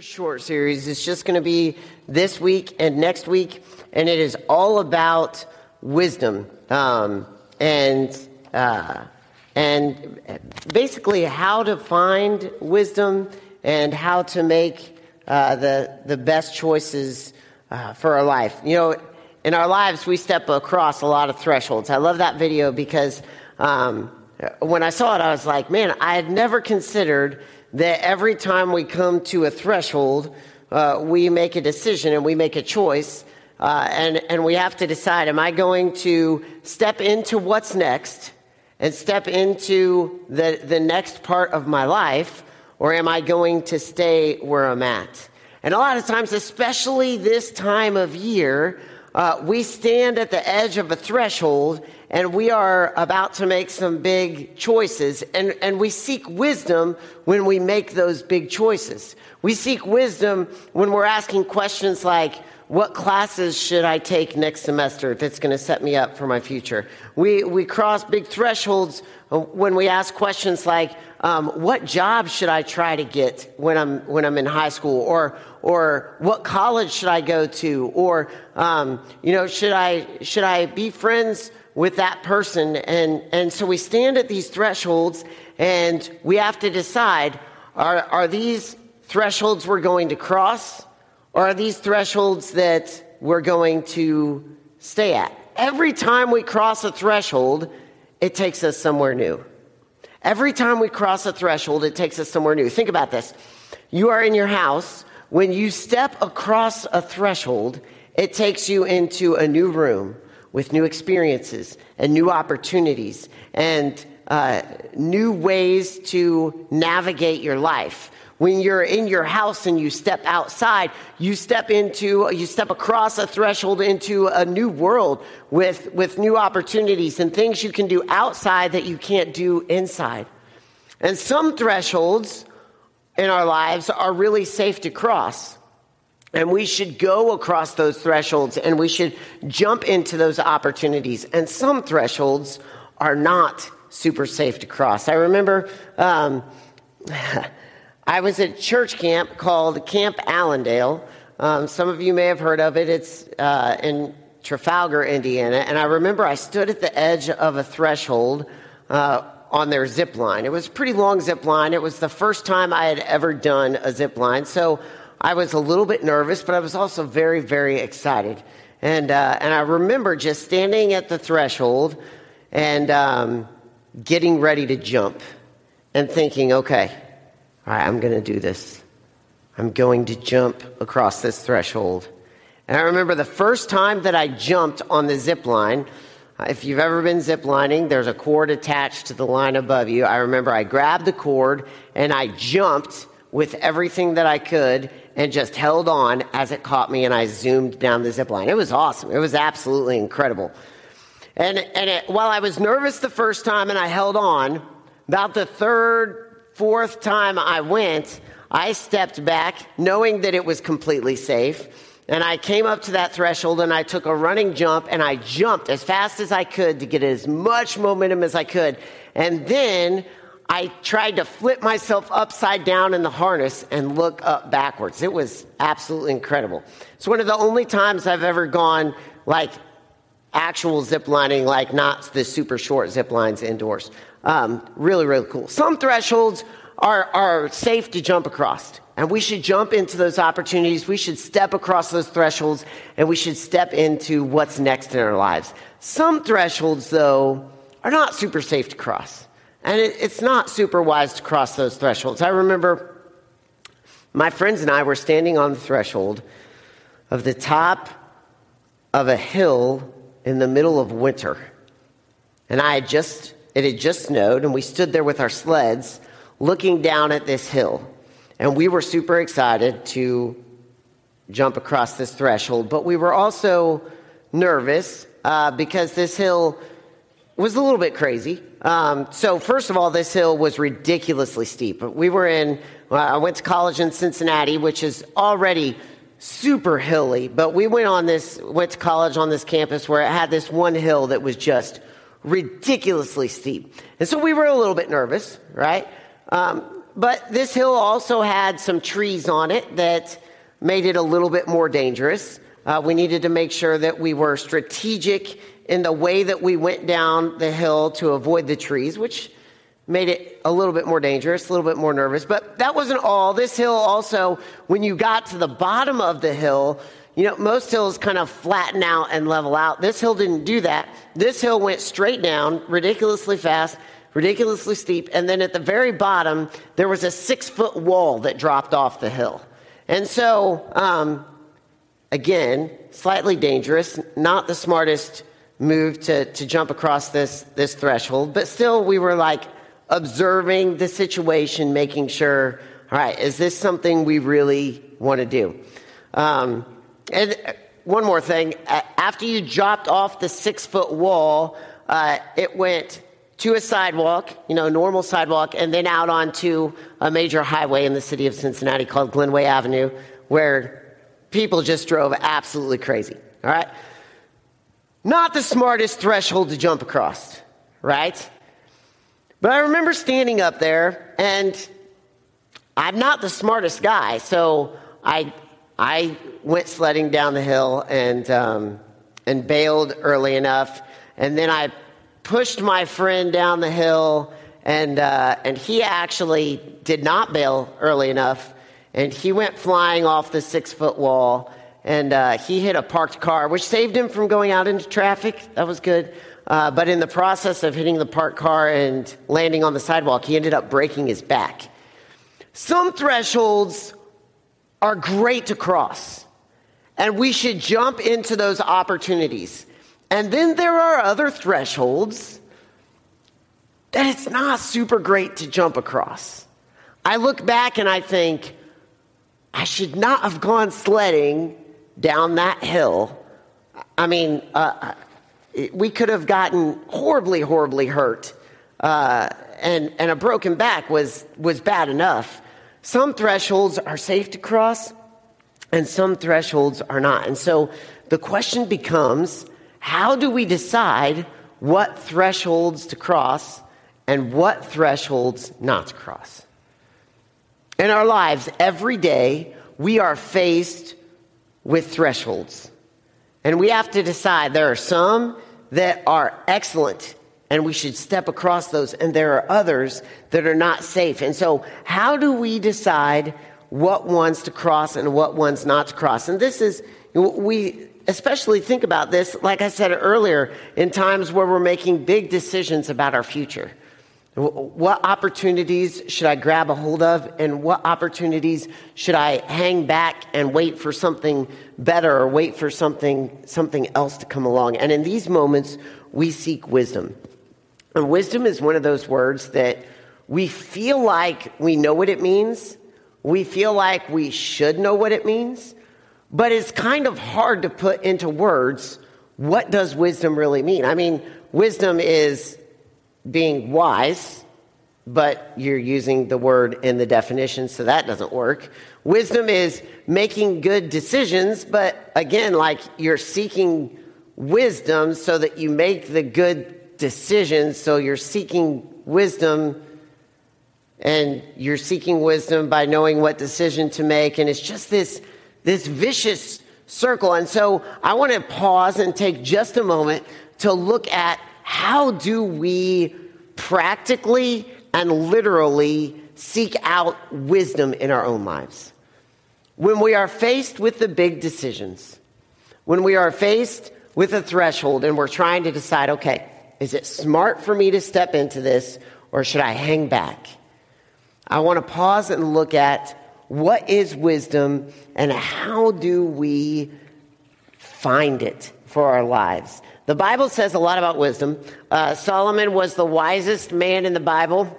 short series. It's just going to be this week and next week, and it is all about wisdom um, and uh, and basically how to find wisdom and how to make uh, the the best choices uh, for our life. You know, in our lives, we step across a lot of thresholds. I love that video because um, when I saw it, I was like, man, I had never considered that every time we come to a threshold, uh, we make a decision and we make a choice. Uh, and, and we have to decide am I going to step into what's next and step into the, the next part of my life, or am I going to stay where I'm at? And a lot of times, especially this time of year, uh, we stand at the edge of a threshold and we are about to make some big choices. And, and we seek wisdom when we make those big choices. We seek wisdom when we're asking questions like, what classes should I take next semester that's going to set me up for my future? We, we cross big thresholds uh, when we ask questions like, um, what job should I try to get when I'm, when I'm in high school? Or, or what college should I go to? Or, um, you know, should I, should I be friends with that person. And, and so we stand at these thresholds and we have to decide are, are these thresholds we're going to cross or are these thresholds that we're going to stay at? Every time we cross a threshold, it takes us somewhere new. Every time we cross a threshold, it takes us somewhere new. Think about this. You are in your house. When you step across a threshold, it takes you into a new room with new experiences and new opportunities and uh, new ways to navigate your life. When you're in your house and you step outside, you step into, you step across a threshold into a new world with, with new opportunities and things you can do outside that you can't do inside. And some thresholds in our lives are really safe to cross. And we should go across those thresholds and we should jump into those opportunities. And some thresholds are not super safe to cross. I remember um, I was at church camp called Camp Allendale. Um, some of you may have heard of it. It's uh, in Trafalgar, Indiana. And I remember I stood at the edge of a threshold uh, on their zip line. It was a pretty long zip line. It was the first time I had ever done a zip line. So I was a little bit nervous, but I was also very, very excited. And, uh, and I remember just standing at the threshold and um, getting ready to jump and thinking, okay, all right, I'm going to do this. I'm going to jump across this threshold. And I remember the first time that I jumped on the zip line. Uh, if you've ever been zip lining, there's a cord attached to the line above you. I remember I grabbed the cord and I jumped with everything that I could and just held on as it caught me and I zoomed down the zip line. It was awesome. It was absolutely incredible. And, and it, while I was nervous the first time and I held on, about the third, fourth time I went, I stepped back knowing that it was completely safe. And I came up to that threshold and I took a running jump and I jumped as fast as I could to get as much momentum as I could. And then I tried to flip myself upside down in the harness and look up backwards. It was absolutely incredible. It's one of the only times I've ever gone like actual zip lining, like not the super short zip lines indoors. Um, really, really cool. Some thresholds are, are safe to jump across. And we should jump into those opportunities. We should step across those thresholds and we should step into what's next in our lives. Some thresholds, though, are not super safe to cross. And it, it's not super wise to cross those thresholds. I remember my friends and I were standing on the threshold of the top of a hill in the middle of winter. And I had just, it had just snowed, and we stood there with our sleds looking down at this hill. And we were super excited to jump across this threshold, but we were also nervous uh, because this hill was a little bit crazy. Um, so, first of all, this hill was ridiculously steep. We were in, I went to college in Cincinnati, which is already super hilly, but we went on this, went to college on this campus where it had this one hill that was just ridiculously steep. And so we were a little bit nervous, right? Um, but this hill also had some trees on it that made it a little bit more dangerous. Uh, we needed to make sure that we were strategic in the way that we went down the hill to avoid the trees, which made it a little bit more dangerous, a little bit more nervous. But that wasn't all. This hill also, when you got to the bottom of the hill, you know, most hills kind of flatten out and level out. This hill didn't do that. This hill went straight down, ridiculously fast, ridiculously steep. And then at the very bottom, there was a six foot wall that dropped off the hill. And so, um, again, slightly dangerous, not the smartest move to, to jump across this, this threshold, but still we were like observing the situation, making sure, all right, is this something we really want to do? Um, and one more thing after you dropped off the six foot wall, uh, it went to a sidewalk, you know, normal sidewalk, and then out onto a major highway in the city of Cincinnati called Glenway Avenue, where people just drove absolutely crazy. All right? Not the smartest threshold to jump across, right? But I remember standing up there, and I'm not the smartest guy, so I, I went sledding down the hill and, um, and bailed early enough. And then I pushed my friend down the hill, and, uh, and he actually did not bail early enough. And he went flying off the six foot wall and uh, he hit a parked car, which saved him from going out into traffic. That was good. Uh, but in the process of hitting the parked car and landing on the sidewalk, he ended up breaking his back. Some thresholds are great to cross, and we should jump into those opportunities. And then there are other thresholds that it's not super great to jump across. I look back and I think, I should not have gone sledding down that hill. I mean, uh, we could have gotten horribly, horribly hurt. Uh, and, and a broken back was, was bad enough. Some thresholds are safe to cross, and some thresholds are not. And so the question becomes how do we decide what thresholds to cross and what thresholds not to cross? In our lives, every day, we are faced with thresholds. And we have to decide there are some that are excellent and we should step across those, and there are others that are not safe. And so, how do we decide what ones to cross and what ones not to cross? And this is, we especially think about this, like I said earlier, in times where we're making big decisions about our future. What opportunities should I grab a hold of, and what opportunities should I hang back and wait for something better or wait for something, something else to come along? And in these moments, we seek wisdom. And wisdom is one of those words that we feel like we know what it means, we feel like we should know what it means, but it's kind of hard to put into words what does wisdom really mean? I mean, wisdom is being wise, but you're using the word in the definition, so that doesn't work. Wisdom is making good decisions, but again, like you're seeking wisdom so that you make the good decisions. So you're seeking wisdom and you're seeking wisdom by knowing what decision to make. And it's just this, this vicious circle. And so I want to pause and take just a moment to look at how do we practically and literally seek out wisdom in our own lives? When we are faced with the big decisions, when we are faced with a threshold and we're trying to decide, okay, is it smart for me to step into this or should I hang back? I want to pause and look at what is wisdom and how do we find it for our lives? The Bible says a lot about wisdom. Uh, Solomon was the wisest man in the Bible.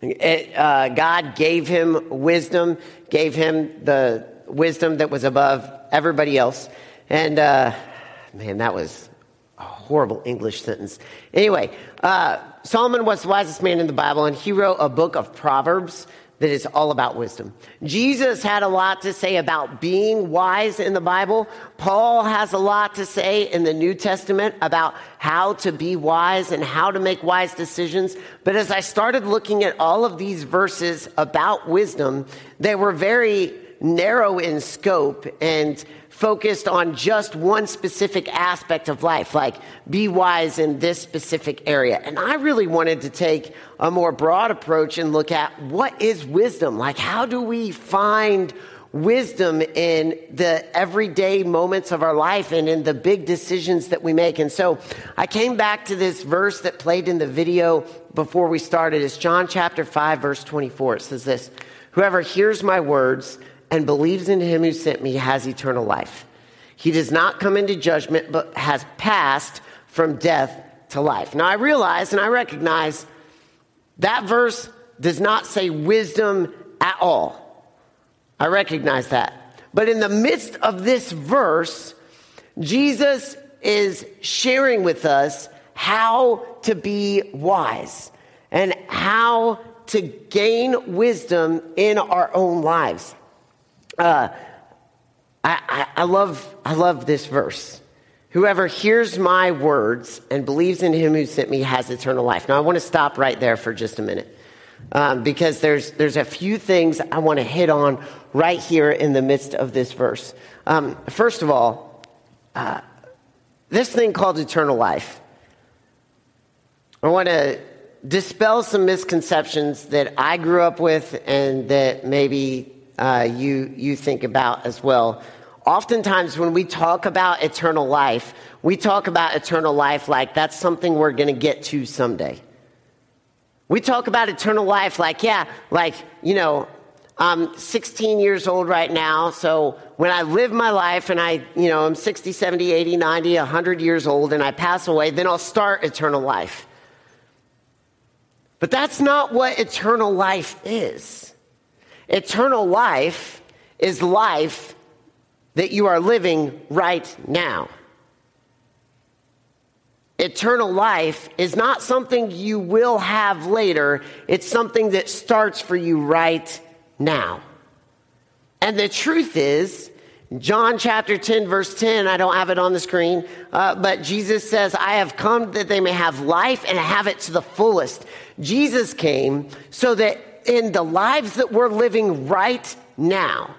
It, uh, God gave him wisdom, gave him the wisdom that was above everybody else. And uh, man, that was horrible English sentence. Anyway, uh, Solomon was the wisest man in the Bible, and he wrote a book of Proverbs that is all about wisdom. Jesus had a lot to say about being wise in the Bible. Paul has a lot to say in the New Testament about how to be wise and how to make wise decisions. But as I started looking at all of these verses about wisdom, they were very narrow in scope and focused on just one specific aspect of life, like be wise in this specific area. And I really wanted to take a more broad approach and look at what is wisdom? Like, how do we find wisdom in the everyday moments of our life and in the big decisions that we make? And so I came back to this verse that played in the video before we started. It's John chapter 5, verse 24. It says this Whoever hears my words, and believes in him who sent me has eternal life. He does not come into judgment, but has passed from death to life. Now I realize and I recognize that verse does not say wisdom at all. I recognize that. But in the midst of this verse, Jesus is sharing with us how to be wise and how to gain wisdom in our own lives. Uh, I, I, I, love, I love this verse. Whoever hears my words and believes in him who sent me has eternal life. Now, I want to stop right there for just a minute um, because there's, there's a few things I want to hit on right here in the midst of this verse. Um, first of all, uh, this thing called eternal life. I want to dispel some misconceptions that I grew up with and that maybe uh, you, you think about as well. Oftentimes, when we talk about eternal life, we talk about eternal life like that's something we're going to get to someday. We talk about eternal life like, yeah, like, you know, I'm 16 years old right now, so when I live my life and I, you know, I'm 60, 70, 80, 90, 100 years old and I pass away, then I'll start eternal life. But that's not what eternal life is. Eternal life is life that you are living right now. Eternal life is not something you will have later, it's something that starts for you right now. And the truth is, John chapter 10, verse 10, I don't have it on the screen, uh, but Jesus says, I have come that they may have life and have it to the fullest. Jesus came so that in the lives that we're living right now,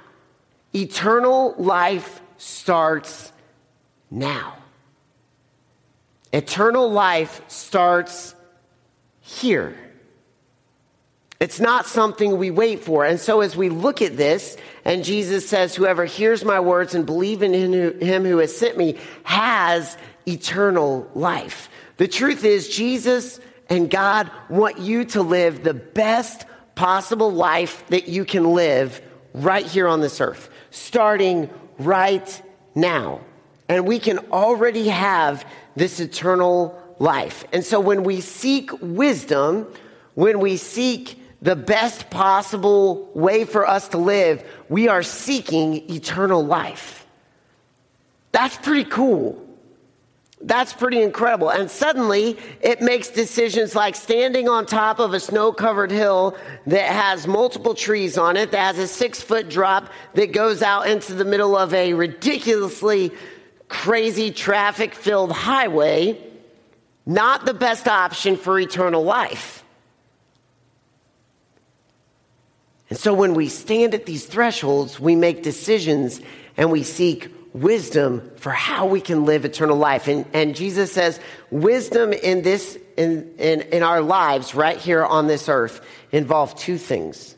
eternal life starts now. Eternal life starts here. It's not something we wait for. And so as we look at this, and Jesus says, Whoever hears my words and believe in him who has sent me has eternal life. The truth is, Jesus and God want you to live the best possible life that you can live right here on this earth, starting right now. And we can already have this eternal life. And so when we seek wisdom, when we seek the best possible way for us to live, we are seeking eternal life. That's pretty cool. That's pretty incredible. And suddenly it makes decisions like standing on top of a snow covered hill that has multiple trees on it, that has a six foot drop that goes out into the middle of a ridiculously crazy traffic filled highway, not the best option for eternal life. And so when we stand at these thresholds, we make decisions and we seek wisdom for how we can live eternal life. And, and Jesus says, wisdom in this, in, in, in our lives right here on this earth involve two things.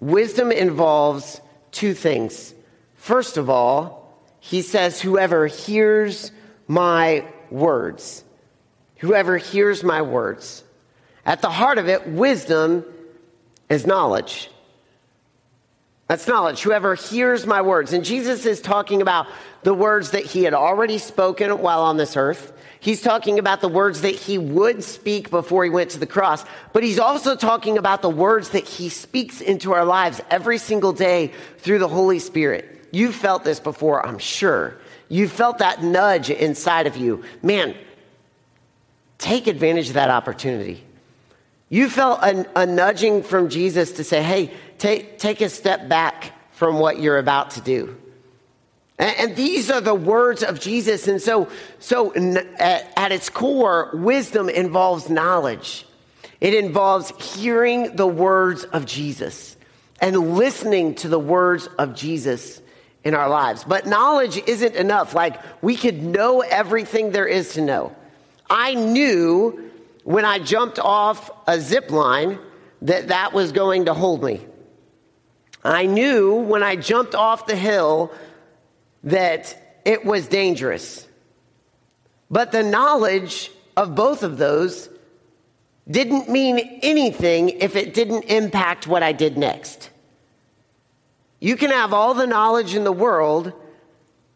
Wisdom involves two things. First of all, he says, whoever hears my words, whoever hears my words. At the heart of it, wisdom is knowledge. That's knowledge. Whoever hears my words. And Jesus is talking about the words that he had already spoken while on this earth. He's talking about the words that he would speak before he went to the cross. But he's also talking about the words that he speaks into our lives every single day through the Holy Spirit. You've felt this before, I'm sure. You've felt that nudge inside of you. Man, take advantage of that opportunity. You felt a, a nudging from Jesus to say, hey, take, take a step back from what you're about to do. And, these are the words of Jesus. And so, so at, at its core, wisdom involves knowledge. It involves hearing the words of Jesus and listening to the words of Jesus in our lives. But knowledge isn't enough. Like, we could know everything there is to know. I knew when I jumped off a zip line that that was going to hold me. I knew when I jumped off the hill that it was dangerous. But the knowledge of both of those didn't mean anything if it didn't impact what I did next. You can have all the knowledge in the world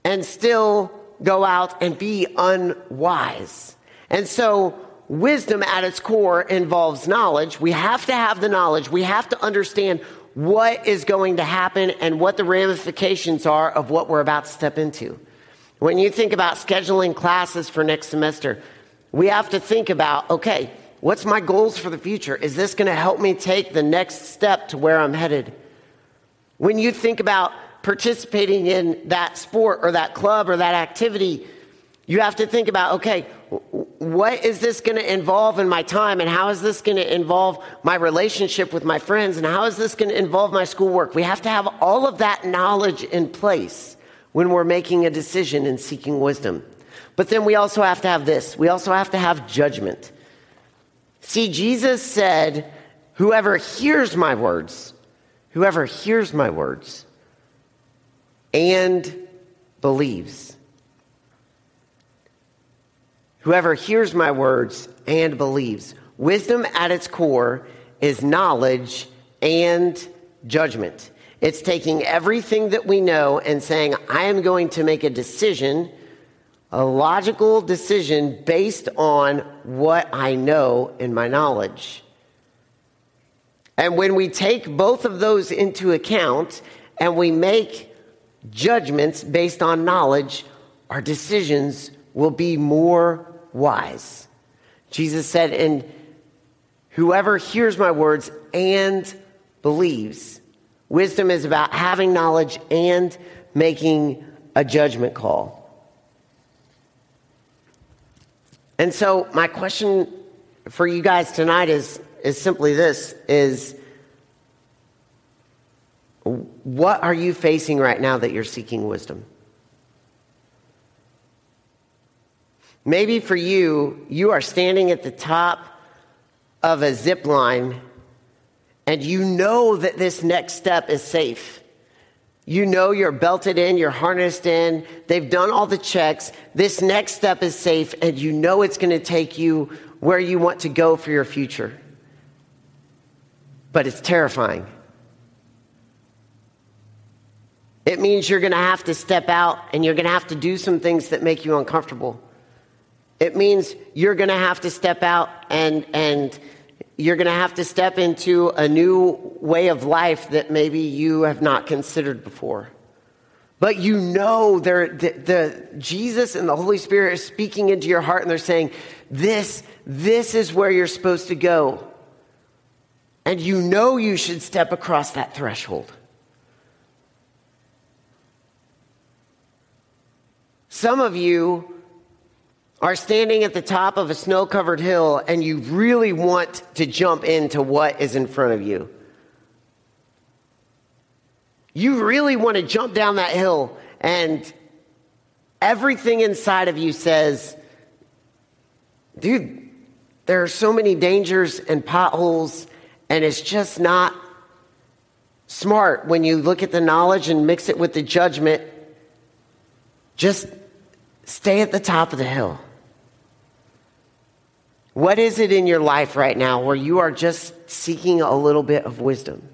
and still go out and be unwise. And so, wisdom at its core involves knowledge. We have to have the knowledge. We have to understand what is going to happen and what the ramifications are of what we're about to step into. When you think about scheduling classes for next semester, we have to think about okay, what's my goals for the future? Is this going to help me take the next step to where I'm headed? When you think about participating in that sport or that club or that activity, you have to think about okay, what is this going to involve in my time and how is this going to involve my relationship with my friends and how is this going to involve my schoolwork? We have to have all of that knowledge in place when we're making a decision and seeking wisdom. But then we also have to have this. We also have to have judgment. See jesus said whoever hears my words whoever hears my words and believes Whoever hears my words and believes. Wisdom at its core is knowledge and judgment. It's taking everything that we know and saying, I am going to make a decision, a logical decision based on what I know in my knowledge. And when we take both of those into account and we make judgments based on knowledge, our decisions will be more wise. Jesus said, and whoever hears my words and believes. Wisdom is about having knowledge and making a judgment call. And so my question for you guys tonight is, is simply this is what are you facing right now that you're seeking wisdom? Maybe for you, you are standing at the top of a zip line and you know that this next step is safe. You know you're belted in, you're harnessed in, they've done all the checks. This next step is safe, and you know it's going to take you where you want to go for your future. But it's terrifying. It means you're going to have to step out and you're going to have to do some things that make you uncomfortable. It means you're going to have to step out and, and you're going to have to step into a new way of life that maybe you have not considered before. But you know the, the, Jesus and the Holy Spirit are speaking into your heart and they're saying, this, this is where you're supposed to go. And you know you should step across that threshold. Some of you are standing at the top of a snow covered hill and you really want to jump into what is in front of you. You really want to jump down that hill, and everything inside of you says, dude, there are so many dangers and potholes, and it's just not smart when you look at the knowledge and mix it with the judgment. Just stay at the top of the hill. What is it in your life right now where you are just seeking a little bit of wisdom?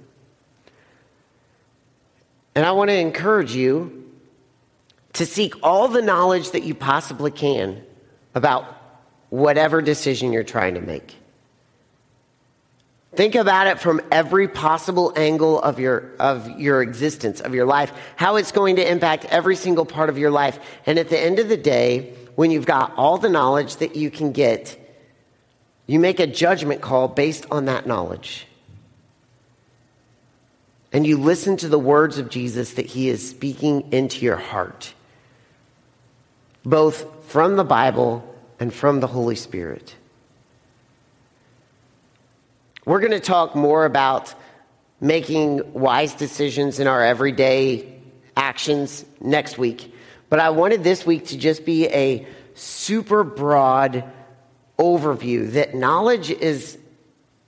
And I want to encourage you to seek all the knowledge that you possibly can about whatever decision you're trying to make. Think about it from every possible angle of your, of your existence, of your life, how it's going to impact every single part of your life. And at the end of the day, when you've got all the knowledge that you can get, You make a judgment call based on that knowledge. And you listen to the words of Jesus that he is speaking into your heart, both from the Bible and from the Holy Spirit. We're going to talk more about making wise decisions in our everyday actions next week. But I wanted this week to just be a super broad overview that knowledge is,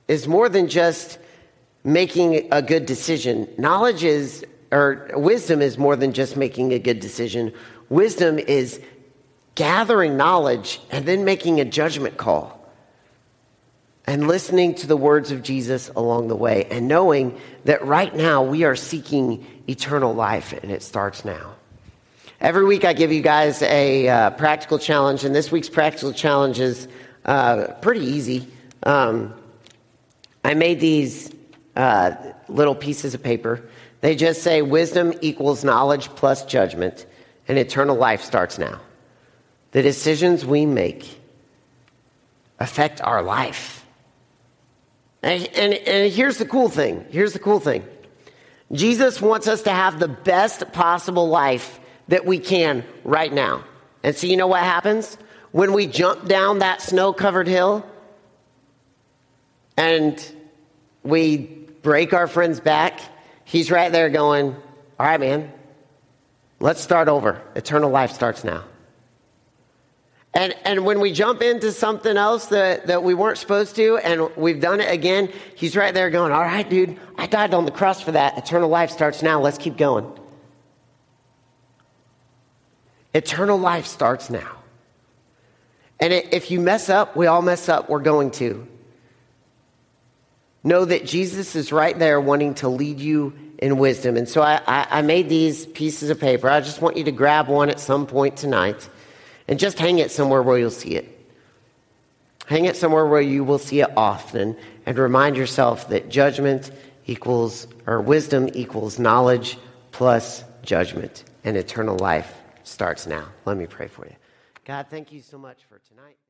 is more than just making a good decision. Knowledge is, or wisdom is more than just making a good decision. Wisdom is gathering knowledge and then making a judgment call and listening to the words of Jesus along the way and knowing that right now we are seeking eternal life and it starts now. Every week I give you guys a uh, practical challenge, and this week's practical challenge is uh, pretty easy. Um, I made these uh, little pieces of paper. They just say wisdom equals knowledge plus judgment, and eternal life starts now. The decisions we make affect our life. And, and, and here's the cool thing here's the cool thing Jesus wants us to have the best possible life that we can right now. And so, you know what happens? When we jump down that snow covered hill and we break our friend's back, he's right there going, All right, man, let's start over. Eternal life starts now. And, and when we jump into something else that, that we weren't supposed to and we've done it again, he's right there going, All right, dude, I died on the cross for that. Eternal life starts now. Let's keep going. Eternal life starts now. And if you mess up, we all mess up, we're going to. Know that Jesus is right there wanting to lead you in wisdom. And so I, I, made these pieces of paper. I just want you to grab one at some point tonight and just hang it somewhere where you'll see it. Hang it somewhere where you will see it often and remind yourself that judgment equals, or wisdom equals knowledge plus judgment, and eternal life starts now. Let me pray for you. God, thank you so much for tonight.